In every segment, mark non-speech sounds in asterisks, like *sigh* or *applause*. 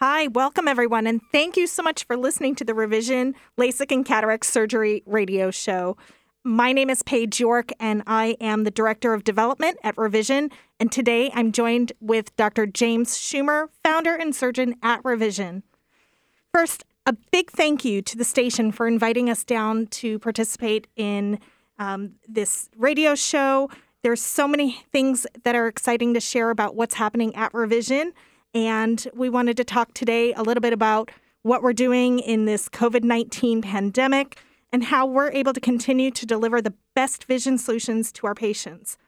Hi, welcome everyone, and thank you so much for listening to the Revision LASIK and Cataract Surgery radio show. My name is Paige York, and I am the Director of Development at Revision. And today I'm joined with Dr. James Schumer, founder and surgeon at Revision. First, a big thank you to the station for inviting us down to participate in um, this radio show. There's so many things that are exciting to share about what's happening at Revision. And we wanted to talk today a little bit about what we're doing in this COVID 19 pandemic and how we're able to continue to deliver the best vision solutions to our patients.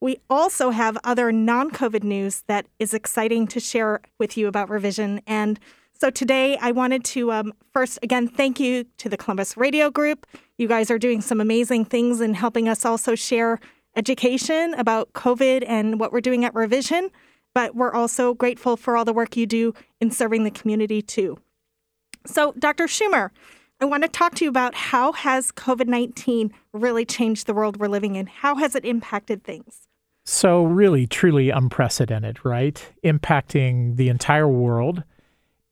We also have other non COVID news that is exciting to share with you about revision. And so today I wanted to um, first, again, thank you to the Columbus Radio Group. You guys are doing some amazing things in helping us also share education about COVID and what we're doing at Revision but we're also grateful for all the work you do in serving the community too. So, Dr. Schumer, I want to talk to you about how has COVID-19 really changed the world we're living in? How has it impacted things? So, really, truly unprecedented, right? Impacting the entire world,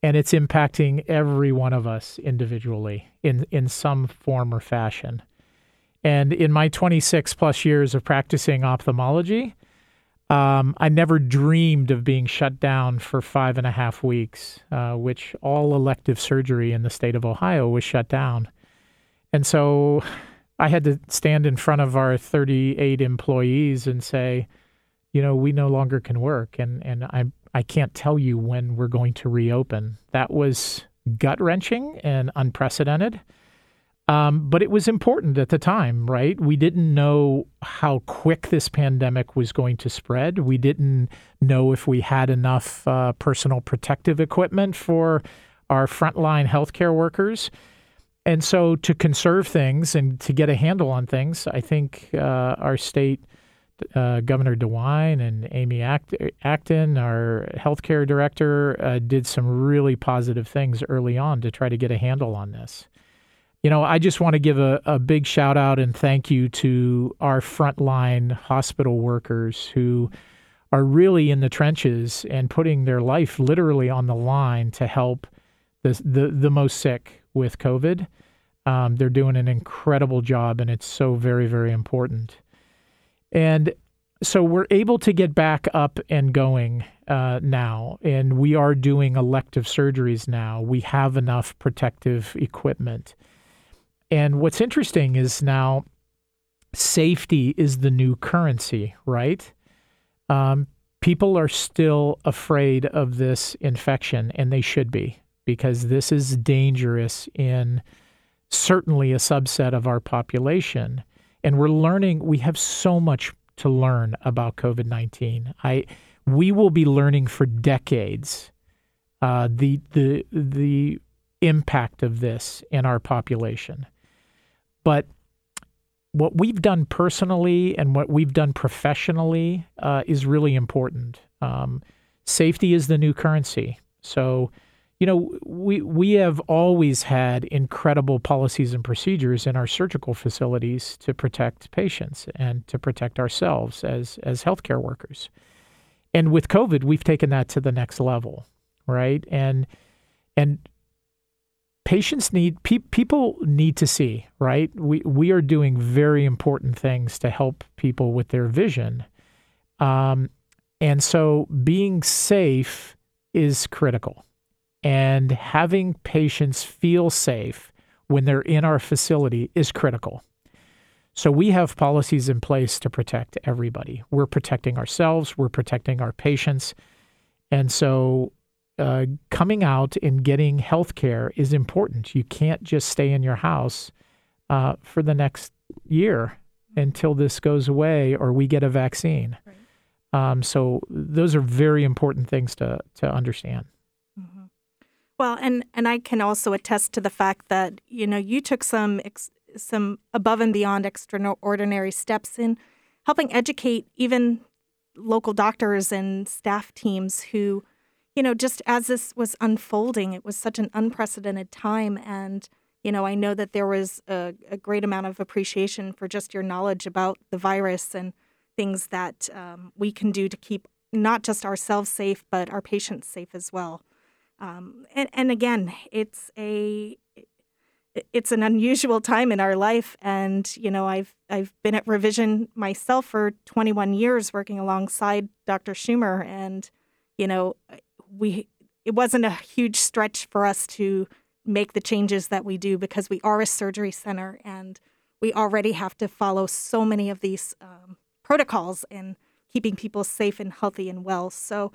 and it's impacting every one of us individually in, in some form or fashion. And in my 26 plus years of practicing ophthalmology, um, I never dreamed of being shut down for five and a half weeks, uh, which all elective surgery in the state of Ohio was shut down. And so I had to stand in front of our 38 employees and say, you know, we no longer can work, and, and I, I can't tell you when we're going to reopen. That was gut wrenching and unprecedented. Um, but it was important at the time, right? We didn't know how quick this pandemic was going to spread. We didn't know if we had enough uh, personal protective equipment for our frontline healthcare workers. And so, to conserve things and to get a handle on things, I think uh, our state uh, Governor DeWine and Amy Act- Acton, our healthcare director, uh, did some really positive things early on to try to get a handle on this. You know, I just want to give a, a big shout out and thank you to our frontline hospital workers who are really in the trenches and putting their life literally on the line to help the the, the most sick with COVID. Um, they're doing an incredible job, and it's so very, very important. And so we're able to get back up and going uh, now, and we are doing elective surgeries now. We have enough protective equipment. And what's interesting is now safety is the new currency, right? Um, people are still afraid of this infection, and they should be, because this is dangerous in certainly a subset of our population. And we're learning, we have so much to learn about COVID 19. I we will be learning for decades uh, the the the impact of this in our population. But what we've done personally and what we've done professionally uh, is really important. Um, safety is the new currency. So, you know, we we have always had incredible policies and procedures in our surgical facilities to protect patients and to protect ourselves as as healthcare workers. And with COVID, we've taken that to the next level, right? And and patients need pe- people need to see right? We we are doing very important things to help people with their vision. Um, and so being safe is critical. And having patients feel safe when they're in our facility is critical. So we have policies in place to protect everybody. We're protecting ourselves we're protecting our patients. And so uh, coming out and getting health care is important. You can't just stay in your house uh, for the next year until this goes away or we get a vaccine. Right. Um, so those are very important things to to understand. Mm-hmm. Well, and and I can also attest to the fact that you know you took some ex- some above and beyond extraordinary steps in helping educate even local doctors and staff teams who you know, just as this was unfolding, it was such an unprecedented time. And, you know, I know that there was a, a great amount of appreciation for just your knowledge about the virus and things that um, we can do to keep not just ourselves safe, but our patients safe as well. Um, and, and again, it's a it's an unusual time in our life and you know I've I've been at revision myself for 21 years working alongside Dr. Schumer and you know we it wasn't a huge stretch for us to make the changes that we do because we are a surgery center and we already have to follow so many of these um, protocols in keeping people safe and healthy and well. So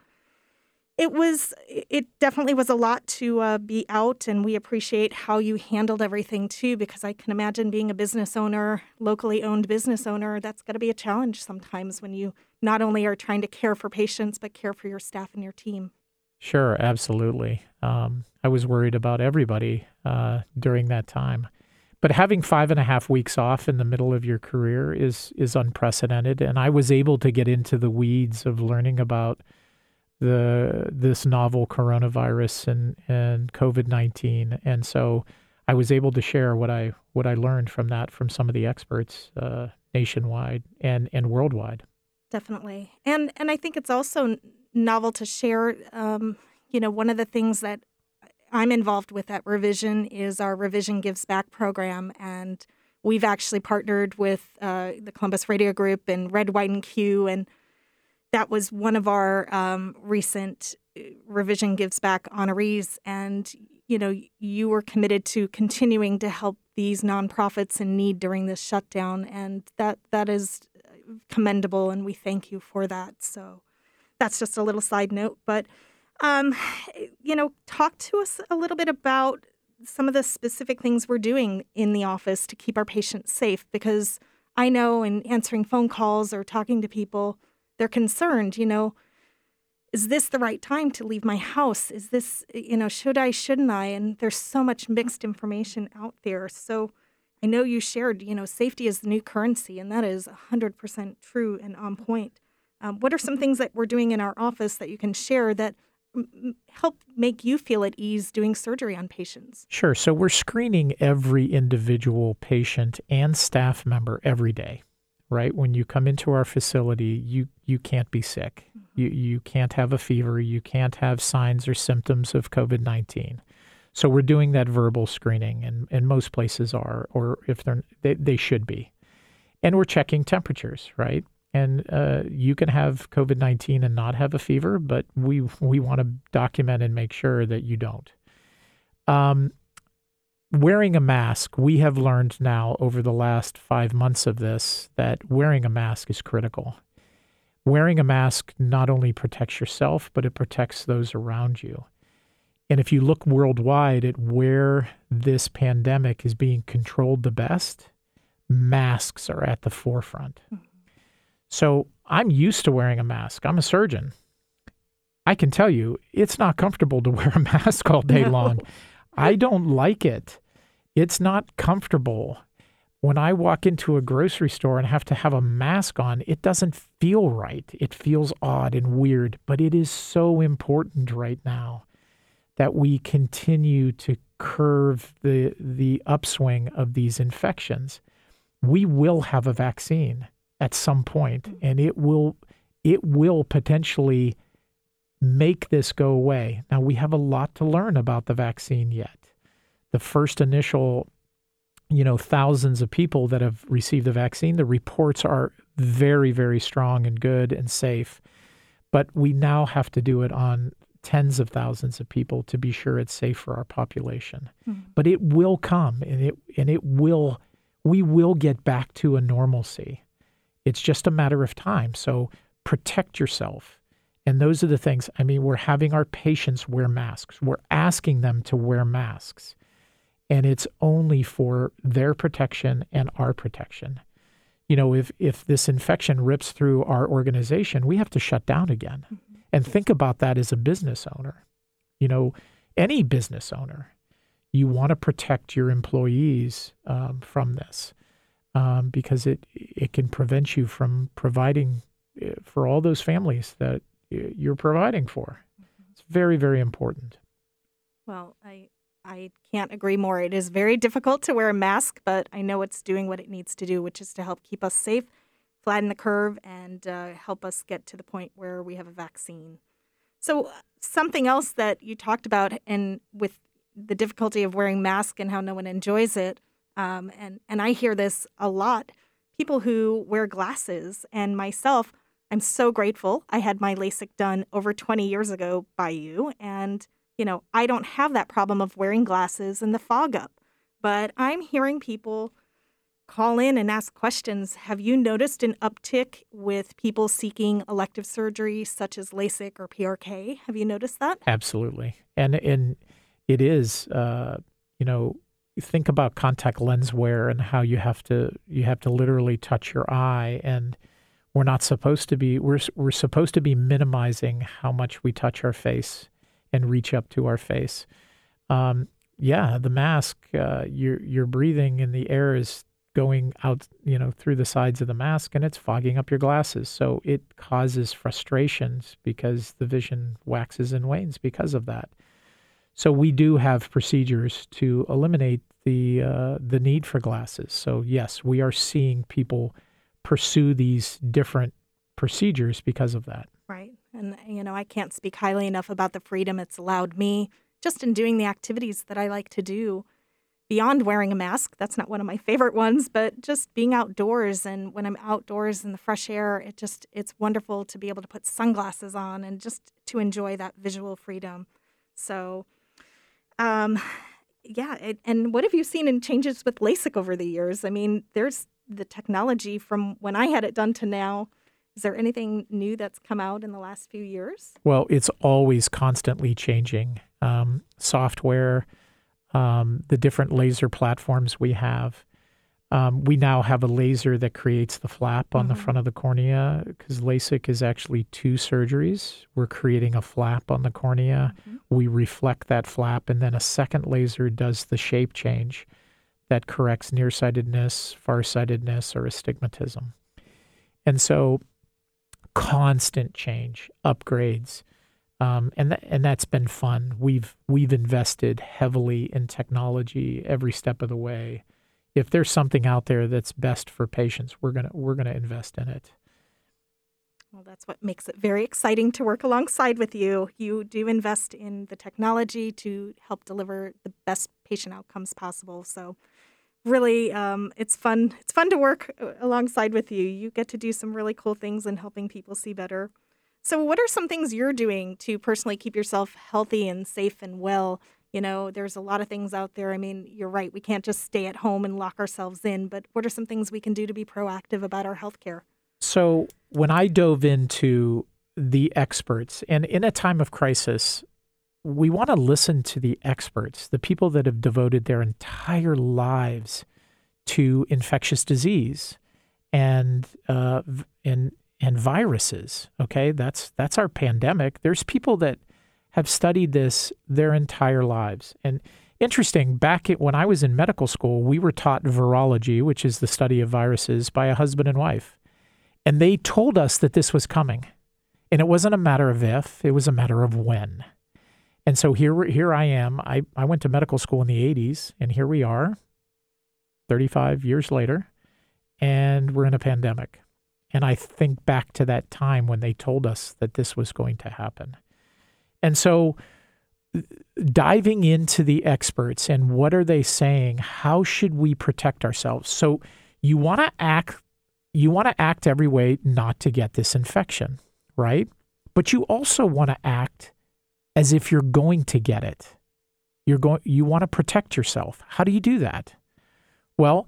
it was, it definitely was a lot to uh, be out, and we appreciate how you handled everything too. Because I can imagine being a business owner, locally owned business owner, that's got to be a challenge sometimes when you not only are trying to care for patients but care for your staff and your team. Sure, absolutely. Um, I was worried about everybody uh, during that time. But having five and a half weeks off in the middle of your career is is unprecedented, and I was able to get into the weeds of learning about the this novel coronavirus and and COVID nineteen, and so I was able to share what I what I learned from that from some of the experts uh, nationwide and and worldwide. Definitely, and and I think it's also novel to share. Um, you know, one of the things that I'm involved with at Revision is our Revision Gives Back program, and we've actually partnered with uh, the Columbus Radio Group and Red, White, and Q, and that was one of our um, recent uh, Revision Gives Back honorees. And you know, you were committed to continuing to help these nonprofits in need during this shutdown, and that that is commendable, and we thank you for that. So that's just a little side note, but um, you know, talk to us a little bit about some of the specific things we're doing in the office to keep our patients safe because I know in answering phone calls or talking to people, they're concerned, you know, is this the right time to leave my house? Is this, you know, should I, shouldn't I? And there's so much mixed information out there. So I know you shared, you know, safety is the new currency, and that is 100% true and on point. Um, what are some things that we're doing in our office that you can share that help make you feel at ease doing surgery on patients? Sure. So we're screening every individual patient and staff member every day. Right when you come into our facility, you you can't be sick. Mm-hmm. You you can't have a fever. You can't have signs or symptoms of COVID nineteen. So we're doing that verbal screening, and, and most places are, or if they're they, they should be, and we're checking temperatures. Right, and uh, you can have COVID nineteen and not have a fever, but we we want to document and make sure that you don't. Um, wearing a mask, we have learned now over the last five months of this that wearing a mask is critical. Wearing a mask not only protects yourself, but it protects those around you. And if you look worldwide at where this pandemic is being controlled the best, masks are at the forefront. Mm-hmm. So I'm used to wearing a mask. I'm a surgeon. I can tell you, it's not comfortable to *laughs* wear a mask all day no. long. I don't like it. It's not comfortable. When I walk into a grocery store and have to have a mask on, it doesn't feel right. It feels odd and weird, but it is so important right now that we continue to curve the the upswing of these infections. We will have a vaccine at some mm. and it will it will potentially make this go away. Now we have a lot to learn about the vaccine yet. The first initial you know thousands of people that have received the vaccine the reports are very very strong and good and safe but we now have to do it on tens of thousands of people to be sure it's safe for our population mm-hmm. but it will come and it and it will we will get back to a normalcy it's just a matter of time. So protect yourself. And those are the things. I mean, we're having our patients wear masks, we're asking them to wear masks. And it's only for their protection and our protection. You know, if, if this infection rips through our organization, we have to shut down again. Mm-hmm. And think about that as a business owner. You know, any business owner, you want to protect your employees um, from this um, because it it can prevent you from providing eh, for all those families that you're providing for. Mm-hmm. It's very very important. Well, I I can't agree more. It is very difficult to wear a mask, but I know it's doing what it needs to do, which is to help keep us safe, flatten the curve, and uh, help us get to the point where we have a vaccine. So, something else that you talked about, and with the difficulty of wearing masks and how no one enjoys it, um, and and I hear this a lot. People who wear glasses, and myself, I'm so grateful. I had my LASIK done over 20 years ago by you, and you know I don't have that problem of wearing glasses and the fog up. But I'm hearing people call in and ask questions. Have you noticed an uptick with people seeking elective surgery such as LASIK or PRK? Have you noticed that? Absolutely. And and it is uh, you know, think about contact lens wear and how you have to you have to literally touch your eye and we're not supposed to be we're we're supposed to be minimizing how much we touch our face and reach up to our face. Um, yeah, the mask, uh, you're you're breathing and the air is going out, you know, through the sides of the mask and it's fogging up your glasses. So it causes frustrations because the vision waxes and wanes because of that. So we do have procedures to eliminate the uh, the need for glasses. So yes, we are seeing people pursue these different procedures because of that. Right. And you know, I can't speak highly enough about the freedom it's allowed me just in doing the activities that I like to do beyond wearing a mask. That's not one of my *laughs* favorite ones, but just being outdoors and when I'm outdoors in the fresh air, it just it's wonderful to be able to put sunglasses on and just to enjoy that visual freedom. So um yeah, it, and what have you seen in changes with LASIK over the years? I mean, there's the technology from when I had it done to now. Is there anything new that's come out in the last few years? Well, it's always constantly changing. Um, software, um, the different laser platforms we have. Um, we now have a laser that creates the flap on mm-hmm. the front of the cornea because LASIK is actually two surgeries. We're creating a flap on the cornea. Mm-hmm. We reflect that flap, and then a second laser does the shape change that corrects nearsightedness, farsightedness, or astigmatism. And so, constant change, upgrades. Um, and th- and that's been fun. We've we've invested heavily in technology every step of the way. If there's something out there that's best for patients, we're gonna we're gonna invest in it. Well, that's what makes it very exciting to work alongside with you. You do invest in the technology to help deliver the best patient outcomes possible. So, really, um, it's fun. It's fun to work uh, alongside with you. You get to do some really cool things in helping people see better. So, what are some things you're doing to personally keep yourself healthy and safe and well? You know, there's a lot of things out there. I mean, you're right. We can't just stay at home and lock ourselves in, but what are some things we can do to be proactive about our health care? So, when I dove into the experts, and in a time of crisis, we want to listen to the experts, the people that have devoted their entire lives to infectious disease and uh, and and viruses. Okay, that's that's our pandemic. There's people that have studied this their entire lives. And interesting, back when I was in medical school, we were taught virology, which is the study of viruses, by a husband and wife. And they told us that this was coming. And it wasn't a matter of if, it was a matter of when. And so here, here I am. I, I went to medical school in the 80s, and here we are, 35 years later, and we're in a pandemic. And I think back to that time when they told us that this was going to happen. And so diving into the experts and what are they saying? How should we protect ourselves? So you want to act you want to act every way not to get this infection, right? But you also want to act as if you're going to get it. You're going you want to protect yourself. How do you do that? Well,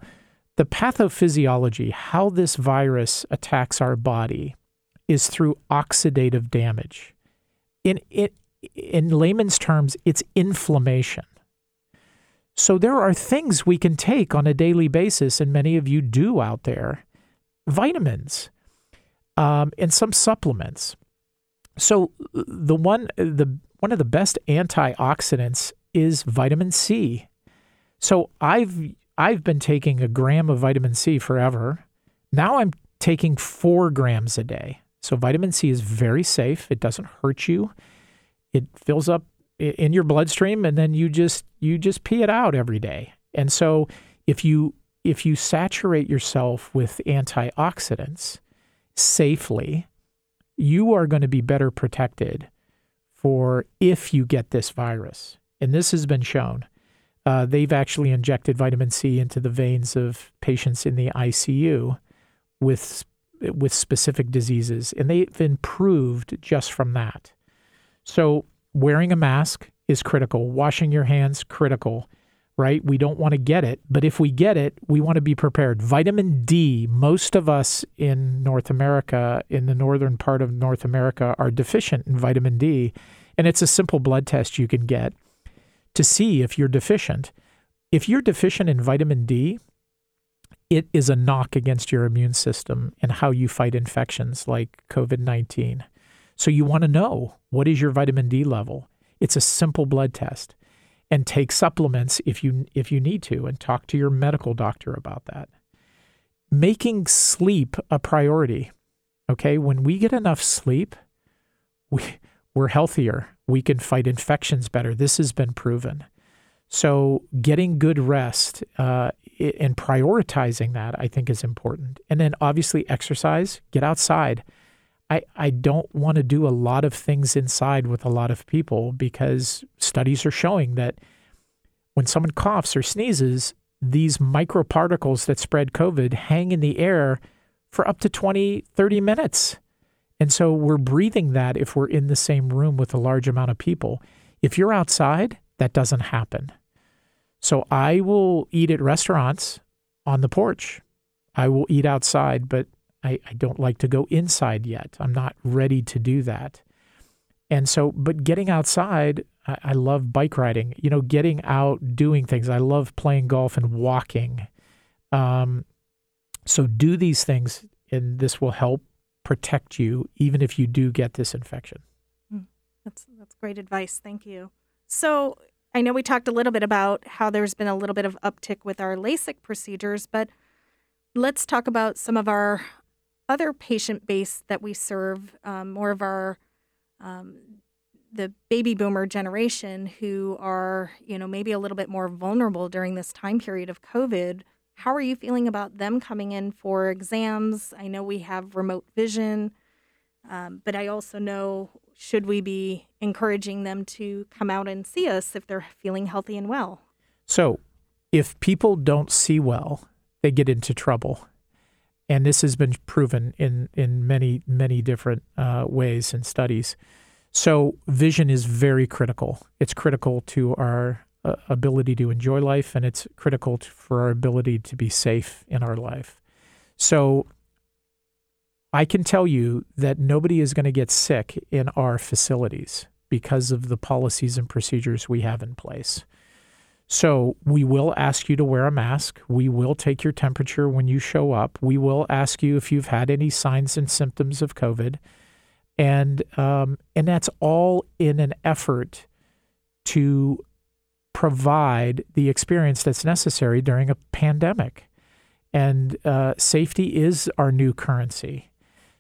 the pathophysiology, how this virus attacks our body, is through oxidative damage. In, in, in layman's terms, it's inflammation. So there are things we can take on a daily basis, and many of you do out there vitamins um, and some supplements. So the one the one of the best antioxidants is vitamin C. So I've I've been taking a gram of vitamin C forever. Now I'm taking four grams a day. So vitamin C is very safe. It doesn't hurt you. It fills up in your bloodstream, and then you just you just pee it out every day. And so if you if you saturate yourself with antioxidants safely, you are going to be better protected for if you get this virus. And this has been shown. Uh, they've actually injected vitamin C into the veins of patients in the ICU with with specific diseases, and they've improved just from that. So wearing a mask is critical. Washing your hands critical right? We don't want to get it, but if we get it, we want to be prepared. Vitamin D, most of us in North America, in the northern part of North America, are deficient in vitamin D. And it's a simple blood test you can get to see if you're deficient. If you're deficient in vitamin D, it is a knock against your immune system and how you fight infections like COVID 19. So you want to know what is your vitamin D level. It's a simple blood test and take supplements if you if you need to and talk to your medical doctor about that. Making sleep a priority. Okay, when we get enough sleep, we we're healthier. We can fight infections better. This has been proven. So, getting good rest uh, and prioritizing that, I think, is important. And then, obviously, exercise. Get outside. I, I don't want to do a lot of things inside with a lot of people because studies are showing that when someone coughs or sneezes, these microparticles that spread COVID hang in the air for up to 20, 30 minutes. And so we're breathing that if we're in the same room with a large amount of people. If you're outside, that doesn't happen. So I will eat at restaurants on the porch. I will eat outside, but I, I don't like to go inside yet. I'm not ready to do that. And so, but getting outside, I, I love bike riding, you know, getting out, doing things. I love playing golf and walking. Um, so do these things, and this will help protect you even if you do get this infection. Hmm. That's that's great advice. Thank you. So I know we talked a little bit about how there's been a little bit of uptick with our LASIK procedures, but let's talk about some of our other patient base that we serve, um, more of our um, the baby boomer generation who are, you know, maybe a little bit more vulnerable during this time period of COVID. How are you feeling about them coming in for exams? I know we have remote vision, um, but I also know should we be encouraging them to come out and see us if they're feeling healthy and well? So, if people don't see well, they get into trouble and this has been proven in in many many different uh, ways and studies. So vision is very critical. It's critical to our uh, ability to enjoy life, and it's critical to, for our ability to be safe in our life. So I can tell you that nobody is going to get sick in our facilities because of the policies and procedures we have in place. So we will ask you to wear a mask. We will take your temperature when you show up. We will ask you if you've had any signs and symptoms of COVID, and um, and that's all in an effort to provide the experience that's necessary during a pandemic. And uh, safety is our new currency.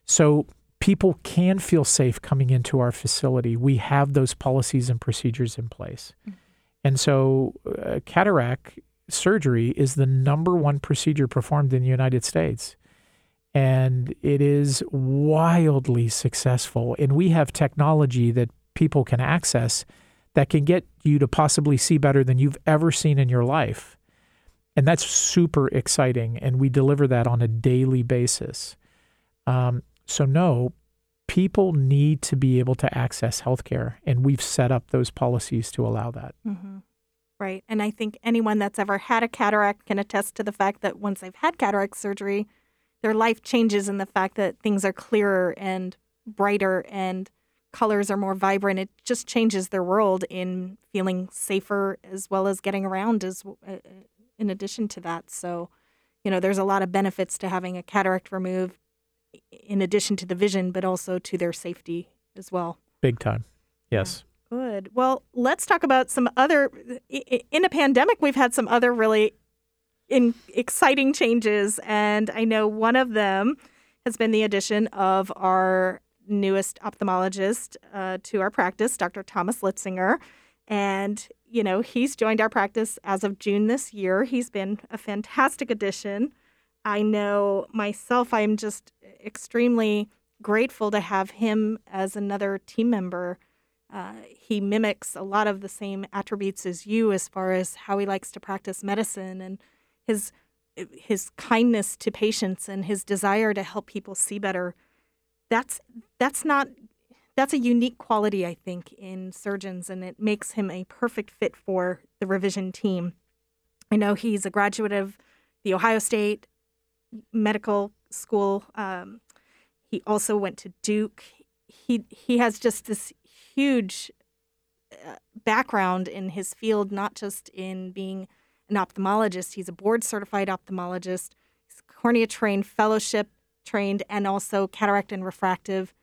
So people can feel safe coming into our facility. We have those policies and procedures in place. Mm-hmm. And so, uh, cataract surgery is the number one procedure performed in the United States. And it is wildly successful. And we have technology that people can access that can get you to possibly see better than you've ever seen in your life. And that's super exciting. And we deliver that on a daily basis. Um, so, no, people need to be able to access healthcare, and we've set up those policies to allow that. Mm-hmm. Right. And I think anyone that's ever had a cataract can attest to the fact that once they've had cataract surgery, their life changes in the fact that things are clearer and brighter and colors are more vibrant. It just changes their world in feeling safer as well as getting around as uh, in addition to that. So, you know, there's a lot of benefits to having a cataract removed in addition to the vision, but also to their safety as well. Big time. Yes. Yeah. Good. Well, let's talk about some other. In a pandemic, we've had some other really in exciting changes, and I know one of them has been the addition of our newest ophthalmologist uh, to our practice, Dr. Thomas Litzinger. And, you know, he's joined our practice as of June this year. He's been a fantastic addition. I know myself, I'm just extremely grateful to have him as another team member Uh, he mimics a lot of the same attributes as you as far as how he likes to practice medicine and his his kindness to patients and his desire to help people see better. That's that's not that's a unique quality I think in surgeons and it makes him a perfect fit for the revision team. I know he's a graduate of the Ohio State Medical School. Um, he also went to Duke. He he has just this huge uh, background in his field, not just in being an ophthalmologist. He's a board certified ophthalmologist. He's cornea trained, fellowship trained, and also cataract and refractive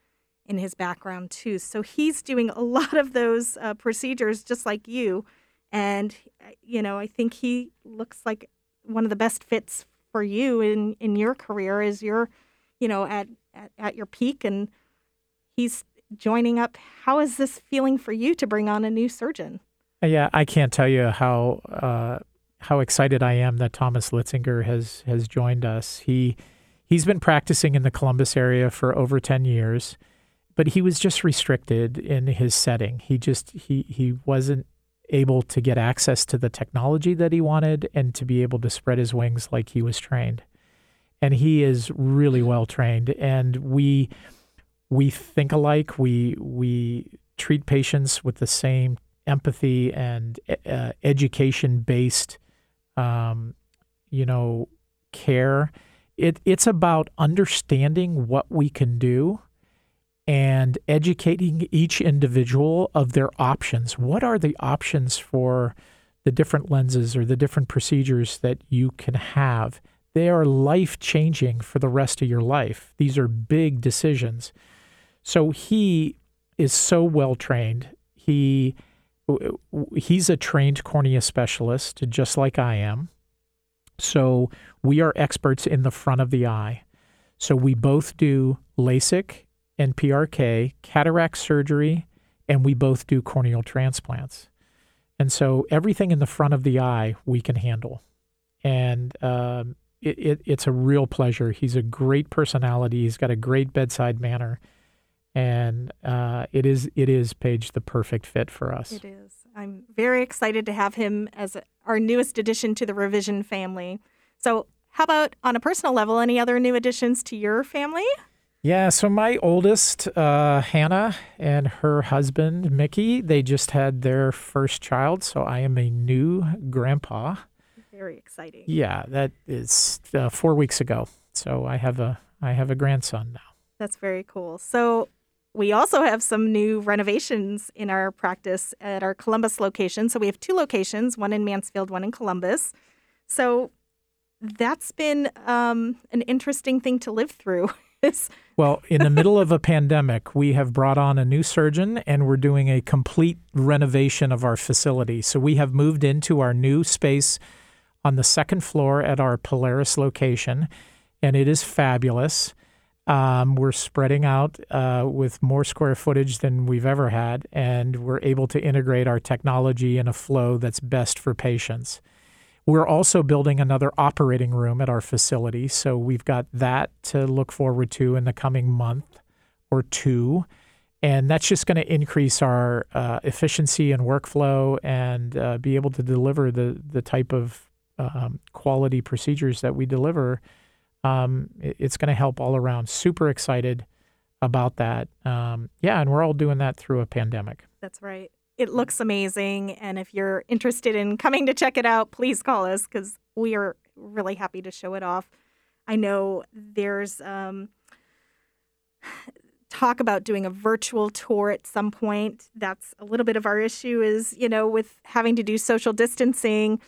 in his background too. So he's doing a lot of those uh, procedures just like you. And, uh, you know, I think he looks like one of the best fits for you in, in your career as you're, you know, at, at, at your peak and he's joining up. How is this feeling for you to bring on a new surgeon? Yeah, I can't tell you how uh, how excited I am that Thomas Litzinger has has joined us. He he's been practicing in the Columbus area for over ten years, but he was just restricted in his setting. He just he he wasn't able to get access to the technology that he wanted and to be able to spread his wings like he was trained. And he is really well trained and we we think alike. We we treat patients with the same empathy and uh, education based, um, you know, care. It it's about understanding what we can do and educating each individual of their options. What are the options for the different lenses or the different procedures that you can have? They are life changing for the rest of your life. These are big decisions. So he is so well trained. He he's a trained cornea specialist, just like I am. So we are experts in the front of the eye. So we both do LASIK and PRK, cataract surgery, and we both do corneal transplants. And so everything in the front of the eye we can handle. And um, it, it, it's a real pleasure. He's a great personality. He's got a great bedside manner and uh, it is it is Paige the perfect fit for us. It is. I'm very excited to have him as our newest addition to the revision family. So, how about on a personal level? Any other new additions to your family? Yeah, so my oldest, uh, Hannah, and her husband, Mickey, they just had their first child. So I am a new grandpa. Very exciting. Yeah, that is uh, four weeks ago. So I have a I have a grandson now. That's very cool. So we also have some new renovations in our practice at our Columbus location. So we have two locations, one in Mansfield, one in Columbus. So that's been um, an interesting thing to live through. *laughs* well, in the middle of a pandemic, we have brought on a new surgeon and we're doing a complete renovation of our facility. So we have moved into our new space on the second floor at our Polaris location, and it is fabulous. Um, we're spreading out uh, with more square footage than we've ever had, and we're able to integrate our technology in a flow that's best for patients. We're also building another operating room at our facility, so we've got that to look forward to in the coming month or two. And that's just going to increase our uh, efficiency and workflow and uh, be able to deliver the, the type of um, quality procedures that we deliver um, it, it's going to help all around. Super excited about that. Um, yeah, and we're all doing that through a pandemic. That's right. It looks amazing. And if you're interested in coming to check it out, please call us because we are really happy to show it off. I know there's um, talk about doing a virtual tour at some point. That's a little bit of our issue is, you know, with having to do social distancing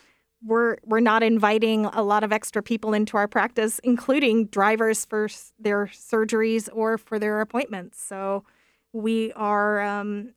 we're we're not inviting a lot of extra people into our practice, including drivers for their surgeries or for their appointments. So we are um,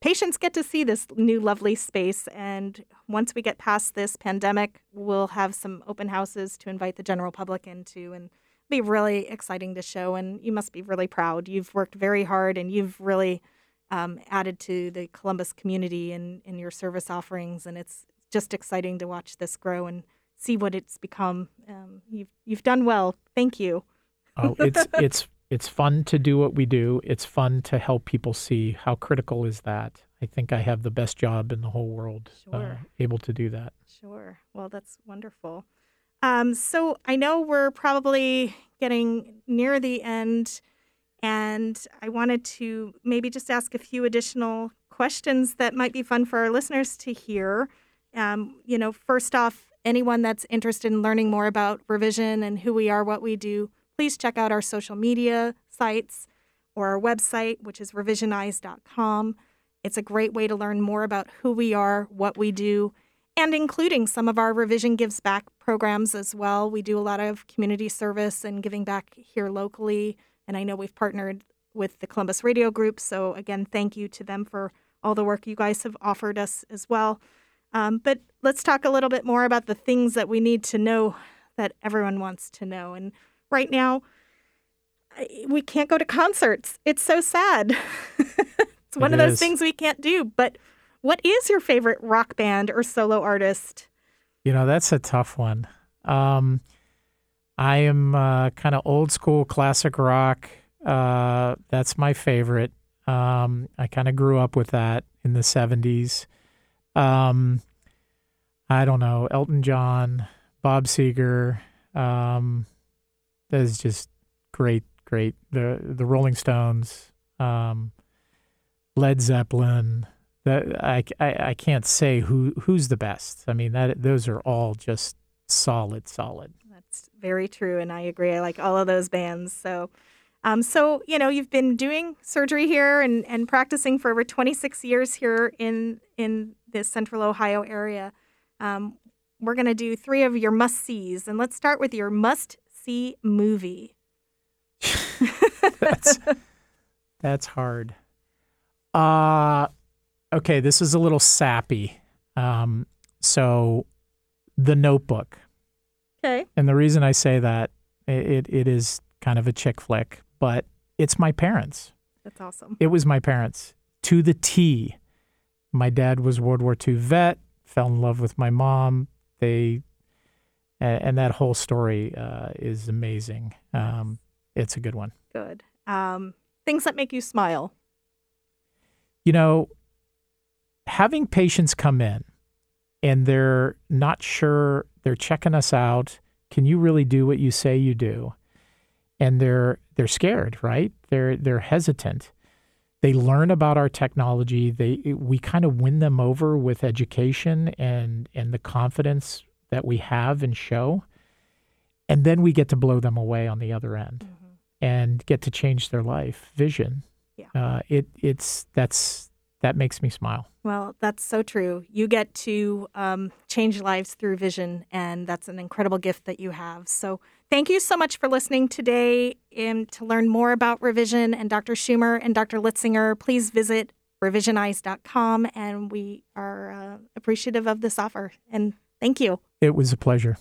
patients get to see this new lovely space, and once we get past this pandemic, we'll have some open houses to invite the general public into and be really exciting to show. And you must be really proud. You've worked very hard, and you've really um, added to the Columbus community in, in your service offerings, and it's just exciting to watch this grow and see what it's become. Um, you've you've done well. Thank you. oh, it's *laughs* it's It's fun to do what we do. It's fun to help people see how critical is that. I think I have the best job in the whole world, uh, able to do that. Sure. Well, that's wonderful. Um, so I know we're probably getting near the end, and I wanted to maybe just ask a few additional questions that might be fun for our listeners to hear. Um, you know, first off, anyone that's interested in learning more about revision and who we are, what we do, please check out our social media sites or our website, which is revisioneyes.com. It's a great way to learn more about who we are, what we do, and including some of our Revision Gives Back programs as well. We do a lot of community service and giving back here locally. And I know we've partnered with the Columbus Radio Group. So, again, thank you to them for all the work you guys have offered us as well. Um, but let's talk a little bit more about the things that we need to know that everyone wants to know. And right now, we can't go to concerts. It's so sad. *laughs* it's one It of those is. things we can't do. But what is your favorite rock band or solo artist? You know, that's a tough one. Um, I am uh, kind of old school classic rock. Uh, that's my favorite. Um, I kind of grew up with that in the 70s. Um, I don't know, Elton John, Bob Seger. Um, that is just great, great. The the Rolling Stones, um, Led Zeppelin. That I, I, I can't say who who's the best. I mean that those are all just solid, solid. That's very true, and I agree. I like all of those bands. So, um, so you know, you've been doing surgery here and, and practicing for over 26 years here in in this Central Ohio area. Um, we're gonna do three of your must sees, and let's start with your must see movie. *laughs* That's that's hard. Uh okay, this is a little sappy. Um, so, The Notebook. Okay. And the reason I say that it, it is kind of a chick flick, but it's my parents. That's awesome. It was my parents to the T. My dad was World War II vet, fell in love with my mom. They, a- and that whole story uh, is amazing. Um, it's a good one. Good. Um, things that make you smile. You know, having patients come in and they're not sure, they're checking us out. Can you really do what you say you do? And they're they're scared, right? They're they're hesitant. They learn about our technology. They we kind of win them over with education and and the confidence that we have and show. And then we get to blow them away on the other end and get to change their life vision. Yeah. Uh, it it's that's that makes me smile. Well, that's so true. You get to um, change lives through vision, and that's an incredible gift that you have. So, thank you so much for listening today. And to learn more about revision and Dr. Schumer and Dr. Litzinger, please visit revisioneyes.com. And we are uh, appreciative of this offer. And thank you. It was a pleasure.